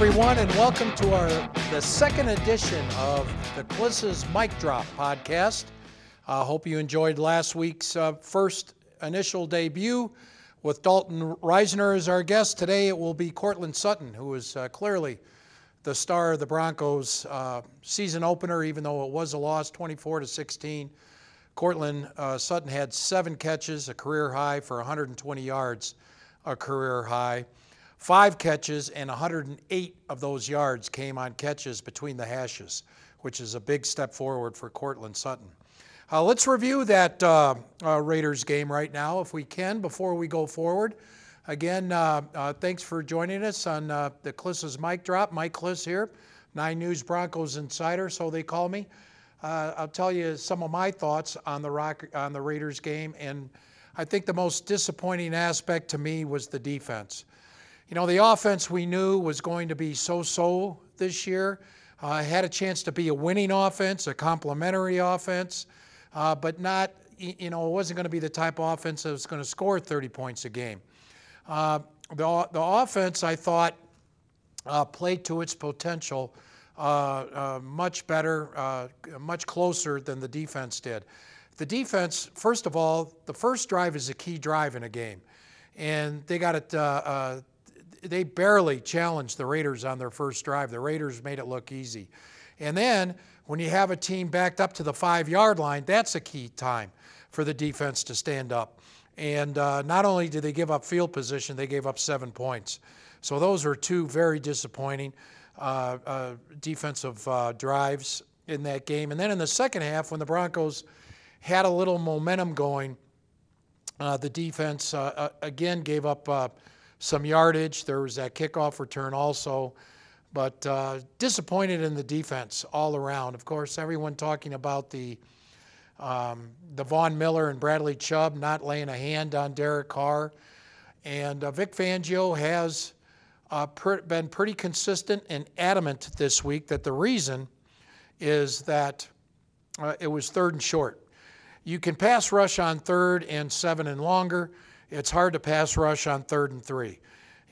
everyone, and welcome to our the second edition of the Clissa's Mic Drop podcast. I uh, hope you enjoyed last week's uh, first initial debut with Dalton Risner as our guest. Today it will be Courtland Sutton, who is uh, clearly the star of the Broncos uh, season opener, even though it was a loss, 24 to 16. Courtland uh, Sutton had seven catches, a career high for 120 yards, a career high. Five catches and 108 of those yards came on catches between the hashes, which is a big step forward for Courtland Sutton. Uh, let's review that uh, uh, Raiders game right now, if we can, before we go forward. Again, uh, uh, thanks for joining us on uh, the Clissa's Mic Drop. Mike Klis here, Nine News Broncos Insider, so they call me. I'll tell you some of my thoughts on the Rock, on the Raiders game, and I think the most disappointing aspect to me was the defense. You know, the offense we knew was going to be so so this year. Uh, had a chance to be a winning offense, a complementary offense, uh, but not, you know, it wasn't going to be the type of offense that was going to score 30 points a game. Uh, the, the offense, I thought, uh, played to its potential uh, uh, much better, much closer than the defense did. The defense, first of all, the first drive is a key drive in a game. And they got it they barely challenged the Raiders on their first drive. The Raiders made it look easy. And then when you have a team backed up to the five yard line, that's a key time for the defense to stand up. And uh, not only did they give up field position, they gave up seven points. So those are two very disappointing uh, uh, defensive uh, drives in that game. And then in the second half, when the Broncos had a little momentum going, uh, the defense uh, again gave up some yardage. There was that kickoff return also. But uh, disappointed in the defense all around. Of course, everyone talking about the um, the Von Miller and Bradley Chubb not laying a hand on Derek Carr. And uh, Vic Fangio has uh, per- been pretty consistent and adamant this week that the reason is that uh, it was third and short. You can pass rush on third and seven and longer. It's hard to pass rush on third and three.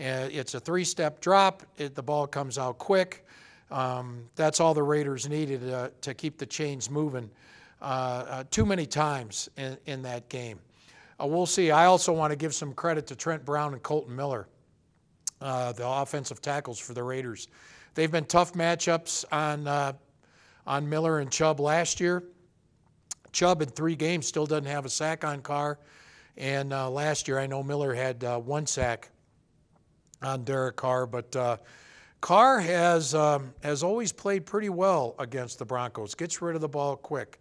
Uh, it's a three step drop, it, the ball comes out quick. Um, that's all the Raiders needed uh, to keep the chains moving uh, uh too many times in, in that game. Uh, we'll see. I also want to give some credit to Trent Brown and Kolton Miller, uh, the offensive tackles for the Raiders. They've been tough matchups on, on Miller and Chubb last year. Chubb in three games still doesn't have a sack on Carr. And uh, last year, I know Miller had uh, one sack on Derek Carr, but uh, Carr has um, has always played pretty well against the Broncos. Gets rid of the ball quick.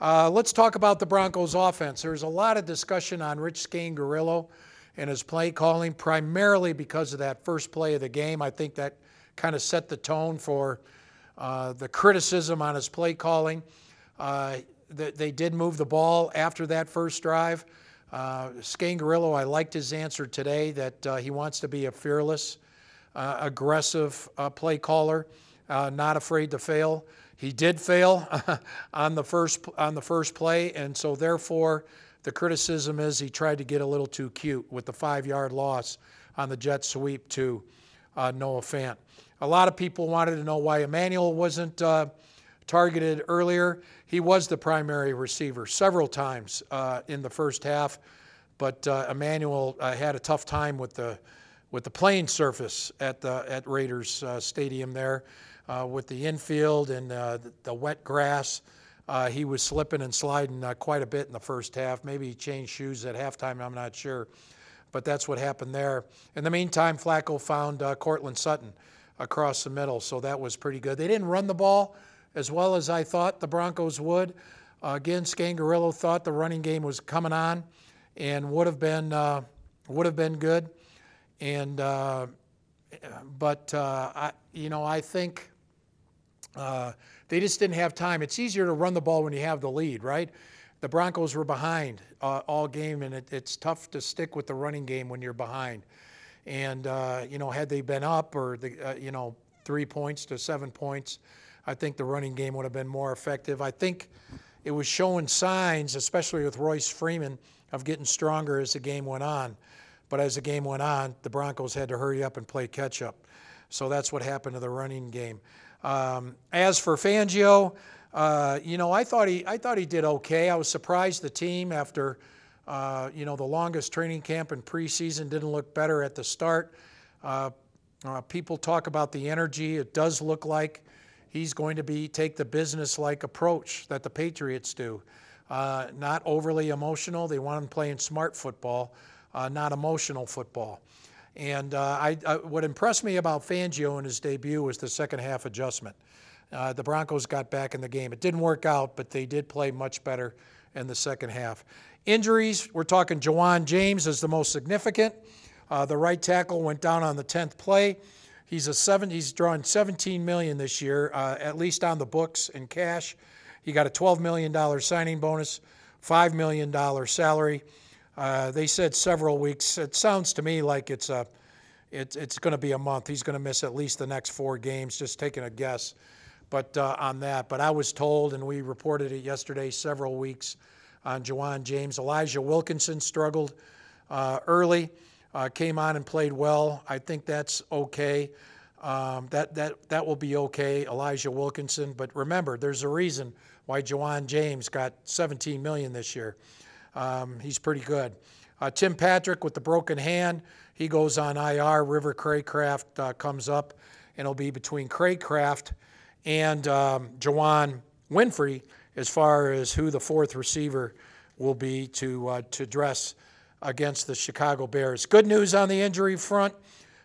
Uh, let's talk about the Broncos' offense. There's a lot of discussion on Rich Scangarello and his play calling, primarily because of that first play of the game. I think that kind of set the tone for uh, the criticism on his play calling. Uh, they did move the ball after that first drive. Uh, Scangarello, I liked his answer today that uh, he wants to be a fearless, uh, aggressive uh, play caller, uh, not afraid to fail. He did fail on the first on the first play, and so therefore the criticism is he tried to get a little too cute with the five-yard loss on the jet sweep to uh, Noah Fant. A lot of people wanted to know why Emmanuel wasn't targeted earlier. He was the primary receiver several times uh, in the first half, but uh, Emmanuel uh, had a tough time with the with the playing surface at the at Raiders uh, Stadium there, uh, with the infield and uh, the, wet grass. he was slipping and sliding quite a bit in the first half. Maybe he changed shoes at halftime. I'm not sure, but that's what happened there. In the meantime, Flacco found Courtland Sutton across the middle, so that was pretty good. They didn't run the ball as well as I thought the Broncos would. Uh, again, Scangarello thought the running game was coming on and would have been uh, would have been good. And uh, but uh, I, you know, I think uh, they just didn't have time. It's easier to run the ball when you have the lead, right? The Broncos were behind uh, all game, and it, it's tough to stick with the running game when you're behind. And you know, had they been up or the you know three points to seven points I think the running game would have been more effective. I think it was showing signs, especially with Royce Freeman, of getting stronger as the game went on. But as the game went on, the Broncos had to hurry up and play catch up. So that's what happened to the running game. Um, as for Fangio, uh, you know, I thought he I thought he did okay. I was surprised the team after uh, you know the longest training camp in preseason didn't look better at the start. Uh, uh people talk about the energy. It does look like he's going to be take the business-like approach that the Patriots do. Uh, not overly emotional. They want him playing smart football, uh, not emotional football. And uh, I, I, what impressed me about Fangio in his debut was the second half adjustment. Uh, the Broncos got back in the game. It didn't work out, but they did play much better in the second half. Injuries, we're talking Ja'Wuan James is the most significant. Uh, the right tackle went down on the 10th play. He's a seven. He's drawn 17 million this year, uh, at least on the books in cash. He got a 12 million dollar signing bonus, five million dollar salary. Uh, they said several weeks. It sounds to me like it's a, it, it's going to be a month. He's going to miss at least the next four games. Just taking a guess, but uh, on that. But I was told, and we reported it yesterday, several weeks on Ja'Wuan James. Elijah Wilkinson struggled uh, early, uh, came on and played well. I think that's okay. Um, that that that will be okay. Elijah Wilkinson, but remember, there's a reason why Ja'Wuan James got 17 million this year. Um, he's pretty good. Uh, Tim Patrick with the broken hand, he goes on IR. River Cracraft uh, comes up, and it'll be between Cracraft and um, Juwann Winfree as far as who the fourth receiver will be to uh, to dress against the Chicago Bears. Good news on the injury front.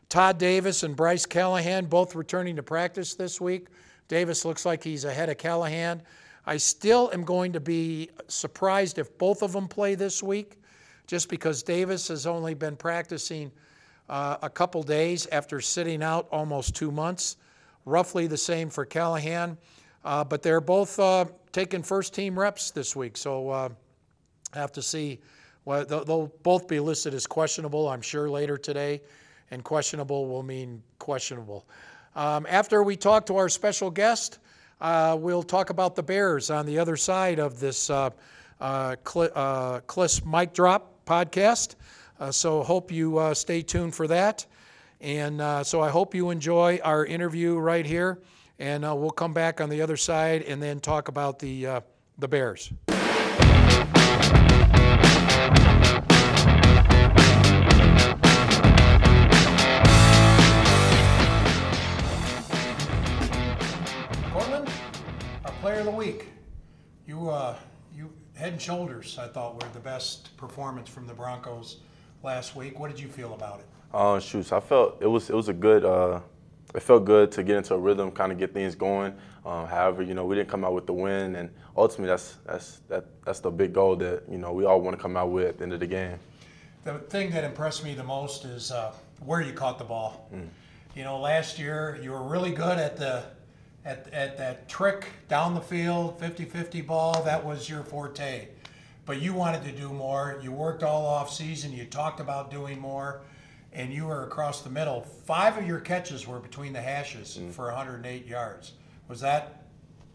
Todd Davis and Bryce Callahan both returning to practice this week. Davis looks like he's ahead of Callahan. I still am going to be surprised if both of them play this week, just because Davis has only been practicing uh, a couple days after sitting out almost two months. Roughly the same for Callahan, uh, but they're both uh, taking first team reps this week, so uh, have to see. Well, they'll, both be listed as questionable, I'm sure, later today, and questionable will mean questionable. Um, after we talk to our special guest, uh, we'll talk about the Bears on the other side of this uh, uh, uh, Mic Drop podcast. Uh, so hope you uh, stay tuned for that. And so I hope you enjoy our interview right here. And we'll come back on the other side and then talk about the, the Bears. Player of the week. You, uh, you head and shoulders, I thought, were the best performance from the Broncos last week. What did you feel about it? Uh, shoots, I felt it was it was a good. Uh, it felt good to get into a rhythm, kind of get things going. Um, however, you know, we didn't come out with the win, and ultimately, that's that's that that's the big goal that you know we all want to come out with at the end of the game. The thing that impressed me the most is uh, where you caught the ball. Mm. You know, last year you were really good at the at, at that trick down the field, 50 50 ball, that was your forte. But you wanted to do more. You worked all off season. You talked about doing more, and you were across the middle. Five of your catches were between the hashes mm. for 108 yards. Was that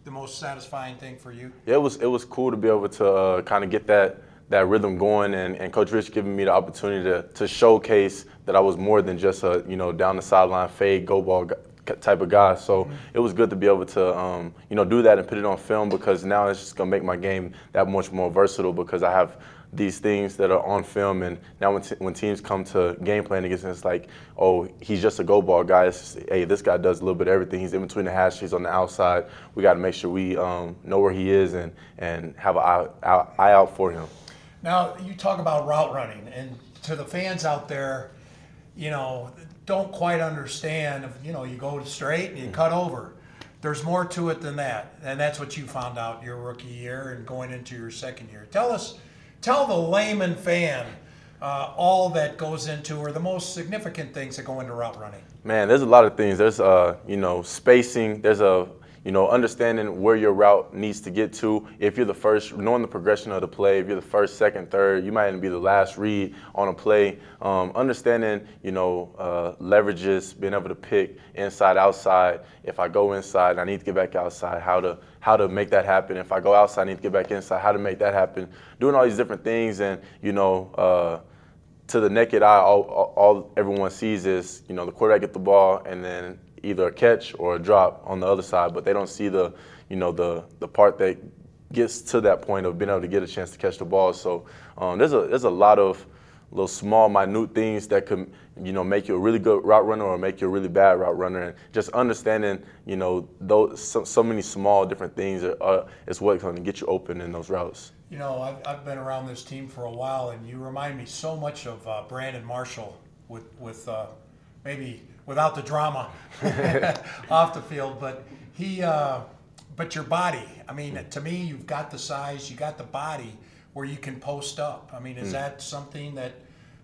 the most satisfying thing for you? Yeah, it was. It was cool to be able to uh, kind of get that that rhythm going, and, and Coach Rich giving me the opportunity to, to showcase that I was more than just a you know down the sideline fade go ball type of guy. So mm-hmm. it was good to be able to, um, you know, do that and put it on film because now it's just gonna make my game that much more versatile because I have these things that are on film and now when, t- when teams come to game plan against it's like oh he's just a go ball guy just, hey this guy does a little bit of everything he's in between the hashes he's on the outside we got to make sure we um, know where he is and and have an eye, eye out for him now you talk about route running and to the fans out there you know don't quite understand. If, you know, you go straight and you cut over. There's more to it than that, and that's what you found out your rookie year and going into your second year. Tell us, tell the layman fan uh, all that goes into, or the most significant things that go into route running. Man, there's a lot of things. There's, uh, you know, spacing. There's a you know, understanding where your route needs to get to. If you're the first, knowing the progression of the play, if you're the first, second, third, you might even be the last read on a play. Um, understanding, you know, uh, leverages, being able to pick inside, outside. If I go inside, I need to get back outside. How to how to make that happen. If I go outside, I need to get back inside. How to make that happen. Doing all these different things, and you know. Uh, to the naked eye, all, all, all everyone sees is you know the quarterback get the ball and then either a catch or a drop on the other side, but they don't see the you know the the part that gets to that point of being able to get a chance to catch the ball. So um, there's a there's a lot of little small, minute things that could, you know, make you a really good route runner or make you a really bad route runner. And just understanding, you know, those so, so many small different things are, are, is what's going to get you open in those routes. You know, I've, I've been around this team for a while, and you remind me so much of uh, Brandon Marshall with with uh, maybe without the drama off the field, but he. Uh, but your body, I mean, to me, you've got the size, you got the body where you can post up. I mean, is mm. that something that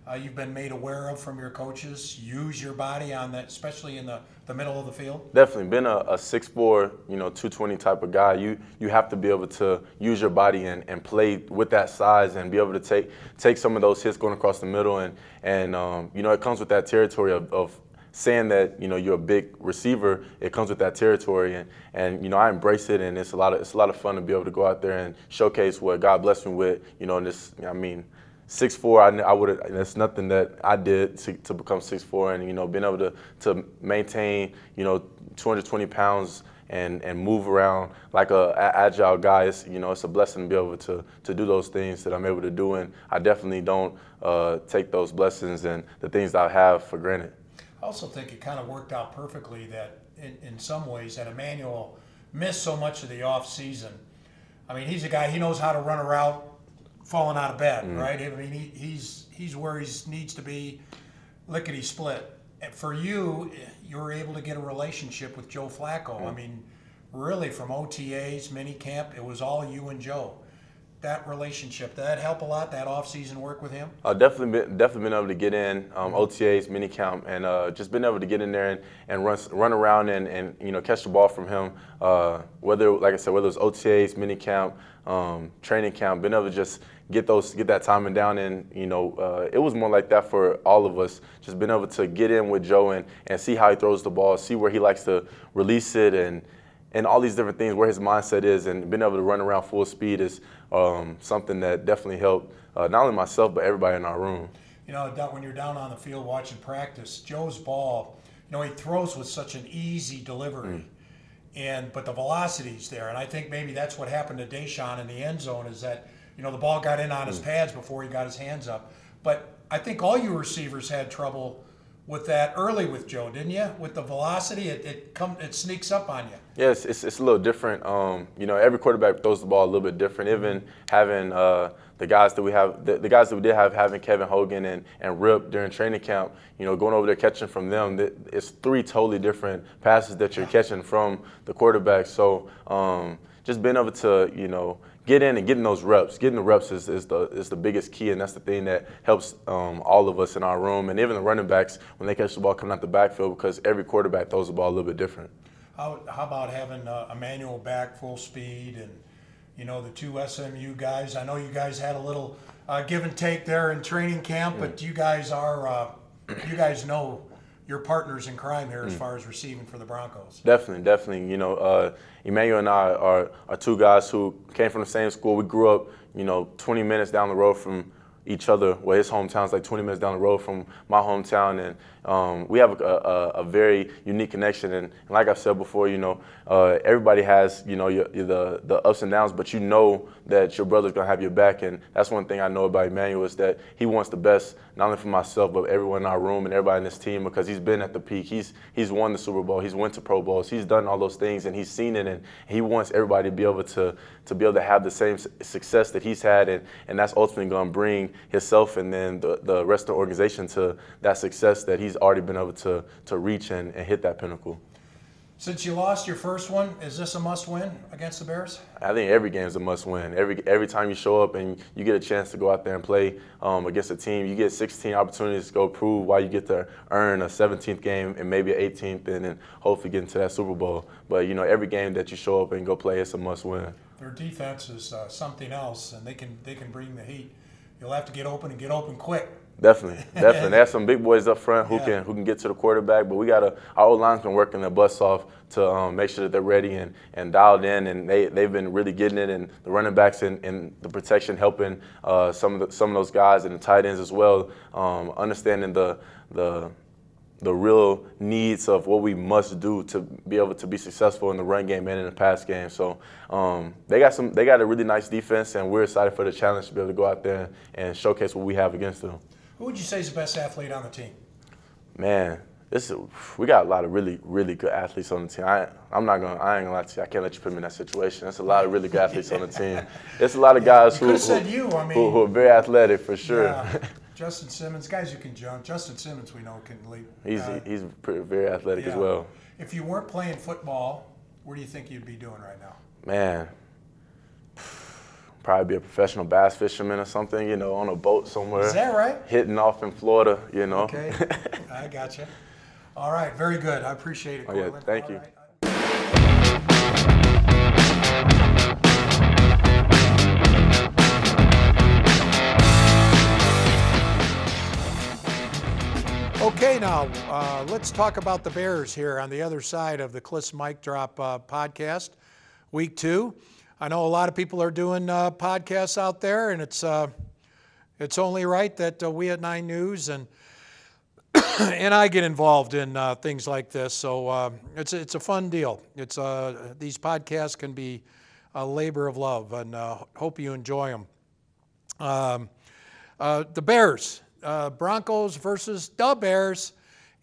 uh, you've been made aware of from your coaches? Use your body on that, especially in the, the middle of the field. Definitely, been a, a 6'4", you know, 220 type of guy. You you have to be able to use your body and, and play with that size and be able to take take some of those hits going across the middle and and um, you know it comes with that territory of, of saying that you know you're a big receiver, it comes with that territory, and and you know I embrace it, and it's a lot of it's a lot of fun to be able to go out there and showcase what God blessed me with. You know, and this I mean, six four, I, I would that's nothing that I did to, to become six four, and you know being able to to maintain you know 220 pounds. And, and move around like a, a agile guy. It's, you know, it's a blessing to be able to, to do those things that I'm able to do. And I definitely don't uh, take those blessings and the things I have for granted. I also think it kind of worked out perfectly that in, in some ways that Emmanuel missed so much of the off season. I mean, he's a guy he knows how to run a route falling out of bed, mm. right? I mean, he, he's he's where he needs to be, lickety split. For you, you were able to get a relationship with Joe Flacco. Mm. I mean, really from OTAs, mini camp, it was all you and Joe that relationship? Did that help a lot? That off-season work with him? Uh, definitely, been, definitely been able to get in um, OTAs, mini camp, and uh, just been able to get in there and, and run run around and, and you know catch the ball from him. Uh, whether, like I said, whether it's OTAs, mini camp, um, training camp, been able to just get those get that timing down and you know uh, it was more like that for all of us just being able to get in with joe and, and see how he throws the ball see where he likes to release it and and all these different things where his mindset is and being able to run around full speed is um, something that definitely helped uh, not only myself but everybody in our room. You know, when you're down on the field watching practice, Joe's ball, you know, he throws with such an easy delivery. Mm. And but the velocity's there, and I think maybe that's what happened to DaeSean in the end zone is that you know the ball got in on mm. his pads before he got his hands up. But I think all you receivers had trouble with that early with Joe, didn't you? With the velocity, it it come it sneaks up on you. Yes, it's, it's a little different. Um, you know, every quarterback throws the ball a little bit different. Even having uh, the guys that we have, the, the, guys that we did have, having Kevin Hogan and, and Rip during training camp, you know, going over there catching from them, it's three totally different passes that you're catching from the quarterback. So um, just being able to, you know, get in and getting those reps. Getting the reps is, is the is the biggest key, and that's the thing that helps um, all of us in our room, and even the running backs when they catch the ball coming out the backfield, because every quarterback throws the ball a little bit different. How, how about having uh, Emmanuel back full speed and you know the two SMU guys? I know you guys had a little uh, give and take there in training camp, but you guys are uh, you guys know your partners in crime here as mm. far as receiving for the Broncos. Definitely, definitely. You know, uh, Emmanuel and I are, are two guys who came from the same school. We grew up, you know, 20 minutes down the road from each other. Well, his hometown's like 20 minutes down the road from my hometown, and um, we have a, a, a, very unique connection. And, and, like I've said before, you know, uh, everybody has, you know, your, your, the the ups and downs, but you know that your brother's gonna have your back. And that's one thing I know about Emmanuel is that he wants the best, not only for myself, but everyone in our room and everybody in this team because he's been at the peak. He's he's won the Super Bowl. He's went to Pro Bowls. He's done all those things, and he's seen it. And he wants everybody to be able to to be able to have the same success that he's had, and and that's ultimately gonna bring himself and then the the rest of the organization to that success that he's he's already been able to to reach and, and hit that pinnacle. Since you lost your first one, is this a must-win against the Bears? I think every game is a must-win. Every every time you show up and you get a chance to go out there and play um, against a team, you get 16 opportunities to go prove why you get to earn a 17th game and maybe an 18th, and then hopefully get into that Super Bowl. But you know, every game that you show up and go play, it's a must-win. Their defense is uh, something else, and they can they can bring the heat. You'll have to get open and get open quick Definitely, definitely. They have some big boys up front who Yeah. can who can get to the quarterback, but we got to our old line's been working their butts off to um, make sure that they're ready and, and dialed in, and they they've been really getting it, and the running backs and, and the protection helping uh, some of the, some of those guys and the tight ends as well, um, understanding the the the real needs of what we must do to be able to be successful in the run game and in the pass game. So um, they got some they got a really nice defense, and we're excited for the challenge to be able to go out there and showcase what we have against them. Who would you say is the best athlete on the team? Man, this is, we got a lot of really, really good athletes on the team. I, I'm not gonna, I ain't gonna lie to you. I can't let you put me in that situation. There's a lot of really good athletes on the team. There's a lot of guys who, who, I mean- who are very athletic for sure. Uh, Justin Simmons, guys who can jump. Justin Simmons, we know can leap. he's Uh, he's pretty, very athletic as well. If you weren't playing football, where do you think you'd be doing right now? Man, probably be a professional bass fisherman or something. You know, on a boat somewhere. Is that right? Hitting off in Florida. You know. Okay, I got you. All right, very good. I appreciate it. Oh, yeah, thank All you. right. Okay, now uh, let's talk about the Bears here on the other side of the Cliffs Mic Drop uh, podcast, week two. I know a lot of people are doing uh, podcasts out there, and it's uh, it's only right that uh, we at Nine News and and I get involved in uh, things like this. So it's it's a fun deal. It's these podcasts can be a labor of love, and hope you enjoy them. Um, the Bears, uh, Broncos versus the Bears,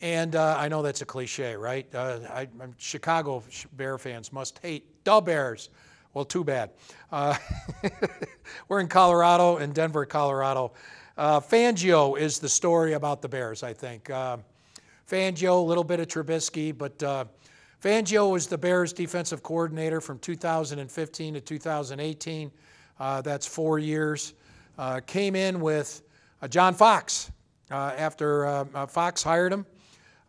and uh, I know that's a cliche, right? Uh, I, Chicago Bear fans must hate the Bears. Well, too bad. Uh, we're in Colorado, in Denver, Colorado. Uh, Fangio is the story about the Bears, I think. Uh, Fangio, a little bit of Trubisky, but Fangio was the Bears defensive coordinator from 2015 to 2018. Uh, that's four years. Came in with John Fox uh, after uh, uh, Fox hired him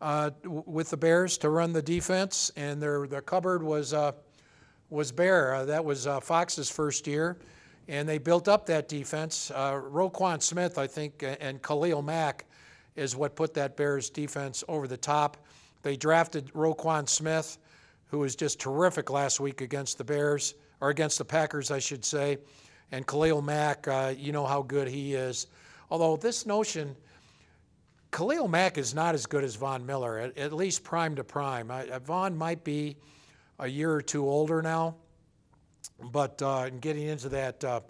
uh, with the Bears to run the defense, and their the cupboard was uh, was bare. Uh, that was uh, Fox's first year, and they built up that defense. Uh, Roquan Smith, I think, and Khalil Mack is what put that Bears defense over the top. They drafted Roquan Smith, who was just terrific last week against the Bears, or against the Packers, I should say. And Khalil Mack, uh, you know how good he is. Although this notion, Khalil Mack is not as good as Von Miller, at, at least prime to prime. I, uh, Von might be a year or two older now, but uh, in getting into that uh,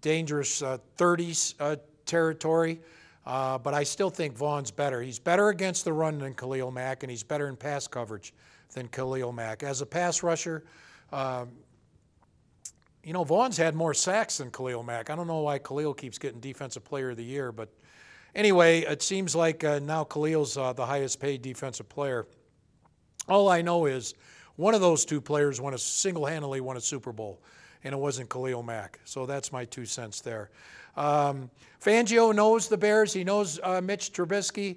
dangerous uh, 30s uh, territory. Uh, but I still think Von's better. He's better against the run than Khalil Mack, and he's better in pass coverage than Khalil Mack. As a pass rusher, um, you know, Von's had more sacks than Khalil Mack. I don't know why Khalil keeps getting Defensive Player of the Year, but anyway, it seems like uh, now Khalil's uh, the highest paid defensive player. All I know is one of those two players won a single-handedly won a Super Bowl, and it wasn't Khalil Mack. So that's my two cents there. Um, Fangio knows the Bears. He knows uh, Mitch Trubisky.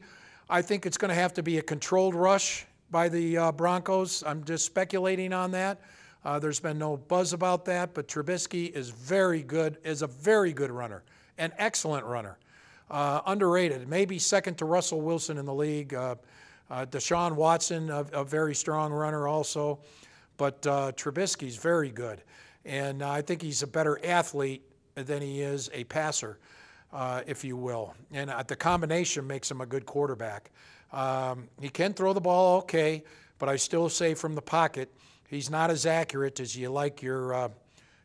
I think it's going to have to be a controlled rush by the uh, Broncos. I'm just speculating on that. Uh, there's been no buzz about that, but Trubisky is very good. Is a very good runner, an excellent runner, uh, underrated. Maybe second to Russell Wilson in the league. Uh, uh, Deshaun Watson, a, a very strong runner also, but uh, Trubisky's very good, and I think he's a better athlete than he is a passer, uh, if you will. And uh, the combination makes him a good quarterback. Um, he can throw the ball okay, but I still say from the pocket, he's not as accurate as you like your uh,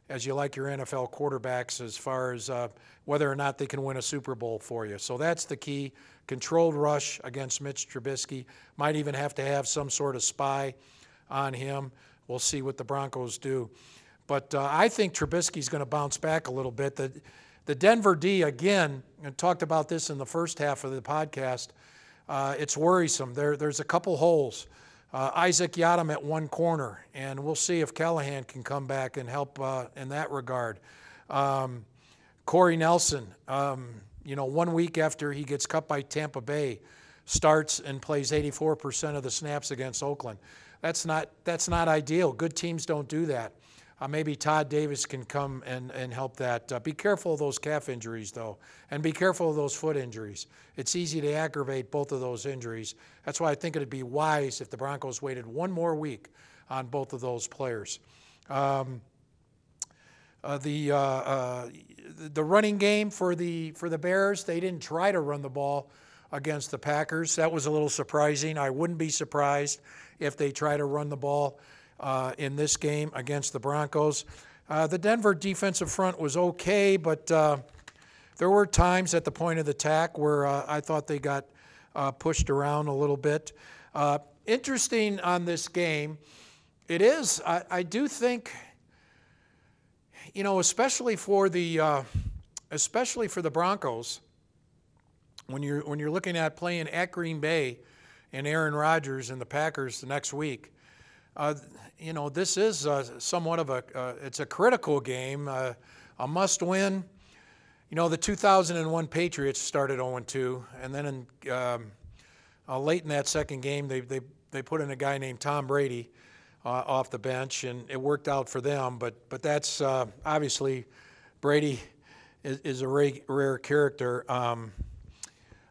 as you like your NFL quarterbacks as far as uh, whether or not they can win a Super Bowl for you. So that's the key. Controlled rush against Mitch Trubisky. Might even have to have some sort of spy on him. We'll see what the Broncos do. But uh, I think Trubisky's going to bounce back a little bit. The, the Denver D, again, talked about this in the first half of the podcast, uh, it's worrisome. There, there's a couple holes. Uh, Isaac Yiadom at one corner, and we'll see if Callahan can come back and help uh, in that regard. Um, Corey Nelson, um, you know, one week after he gets cut by Tampa Bay, starts and plays 84% of the snaps against Oakland. That's not that's not ideal. Good teams don't do that. Uh, maybe Todd Davis can come and, and help that. Uh, be careful of those calf injuries, though, and be careful of those foot injuries. It's easy to aggravate both of those injuries. That's why I think it'd be wise if the Broncos waited one more week on both of those players. Um, uh, the uh, uh, the running game for the for the Bears, they didn't try to run the ball against the Packers. That was a little surprising. I wouldn't be surprised if they try to run the ball uh, in this game against the Broncos. Uh, the Denver defensive front was okay, but uh, there were times at the point of the attack where uh, I thought they got uh, pushed around a little bit. Uh, interesting on this game, it is, I, I, do think, you know, especially for the, especially for the Broncos, when you're, when you're looking at playing at Green Bay and Aaron Rodgers and the Packers the next week, uh, you know, this is uh, somewhat of a, uh, it's a critical game, uh, a must win. You know, the 2001 Patriots started 0-2, and then in, um, uh, late in that second game, they, they, they put in a guy named Tom Brady off the bench, and it worked out for them. But, but that's obviously Brady is, is a rare, rare character. Um,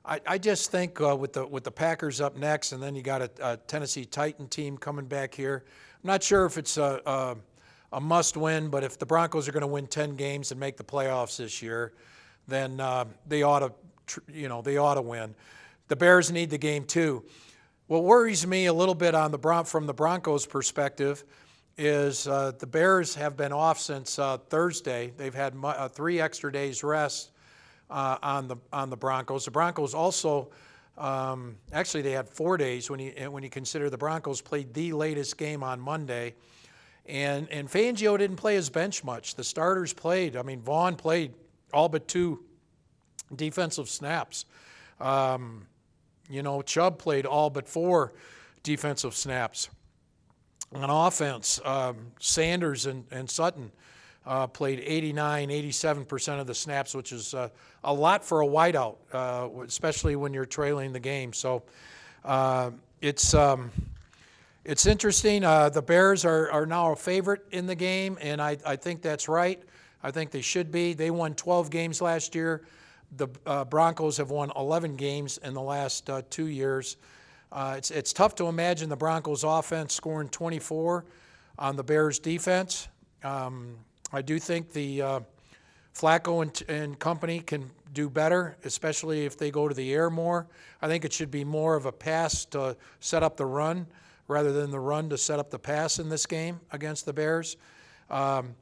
I, I just think uh, with the with the Packers up next, and then you got a, a, Tennessee Titan team coming back here. I'm not sure if it's a, a, a must-win, but if the Broncos are going to win 10 games and make the playoffs this year, then uh, they ought to, you know, they ought to win. The Bears need the game too. What worries me a little bit on the Bron- from the Broncos' perspective is uh, the Bears have been off since uh, Thursday. They've had mu- uh, three extra days rest uh, on the on the Broncos. The Broncos also. Um, actually, they had four days when you when you consider the Broncos played the latest game on Monday, and and Fangio didn't play his bench much. The starters played. I mean, Von played all but two defensive snaps. Um, you know, Chubb played all but four defensive snaps. On offense, um, Sanders and, and Sutton uh, played 89, 87% of the snaps, which is uh, a lot for a wideout, uh, especially when you're trailing the game. So uh, it's. Um, it's interesting. Uh, the Bears are, are now a favorite in the game, and I, I think that's right. I think they should be. They won 12 games last year. The uh, Broncos have won 11 games in the last two years. it's, it's tough to imagine the Broncos offense scoring 24 on the Bears defense. Um, I do think the uh, Flacco and, and company can do better, especially if they go to the air more. I think it should be more of a pass to set up the run rather than the run to set up the pass in this game against the Bears. A um,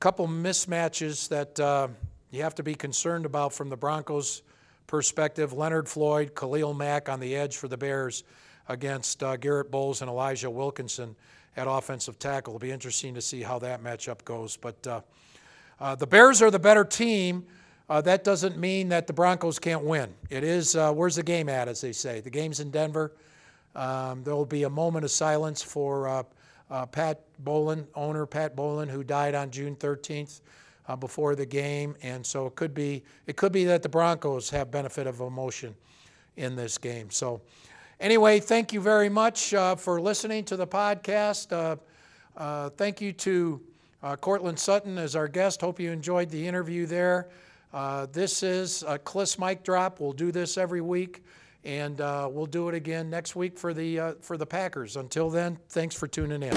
couple mismatches that uh, you have to be concerned about from the Broncos' perspective. Leonard Floyd, Khalil Mack on the edge for the Bears against uh, Garett Bolles and Elijah Wilkinson at offensive tackle. It'll be interesting to see how that matchup goes. But uh, uh, the Bears are the better team. Uh, that doesn't mean that the Broncos can't win. It is, uh, where's the game at, as they say? The game's in Denver. Um, there will be a moment of silence for uh, uh, Pat Bowlen, owner Pat Bowlen, who died on June 13th. before the game, and so it could be it could be that the Broncos have benefit of emotion in this game. So, Anyway, thank you very much uh, for listening to the podcast. Uh, uh, thank you to uh, Courtland Sutton as our guest. Hope you enjoyed the interview there. Uh, this is a Klis Mic Drop. We'll do this every week, and we'll do it again next week for the, for the Packers. Until then, thanks for tuning in.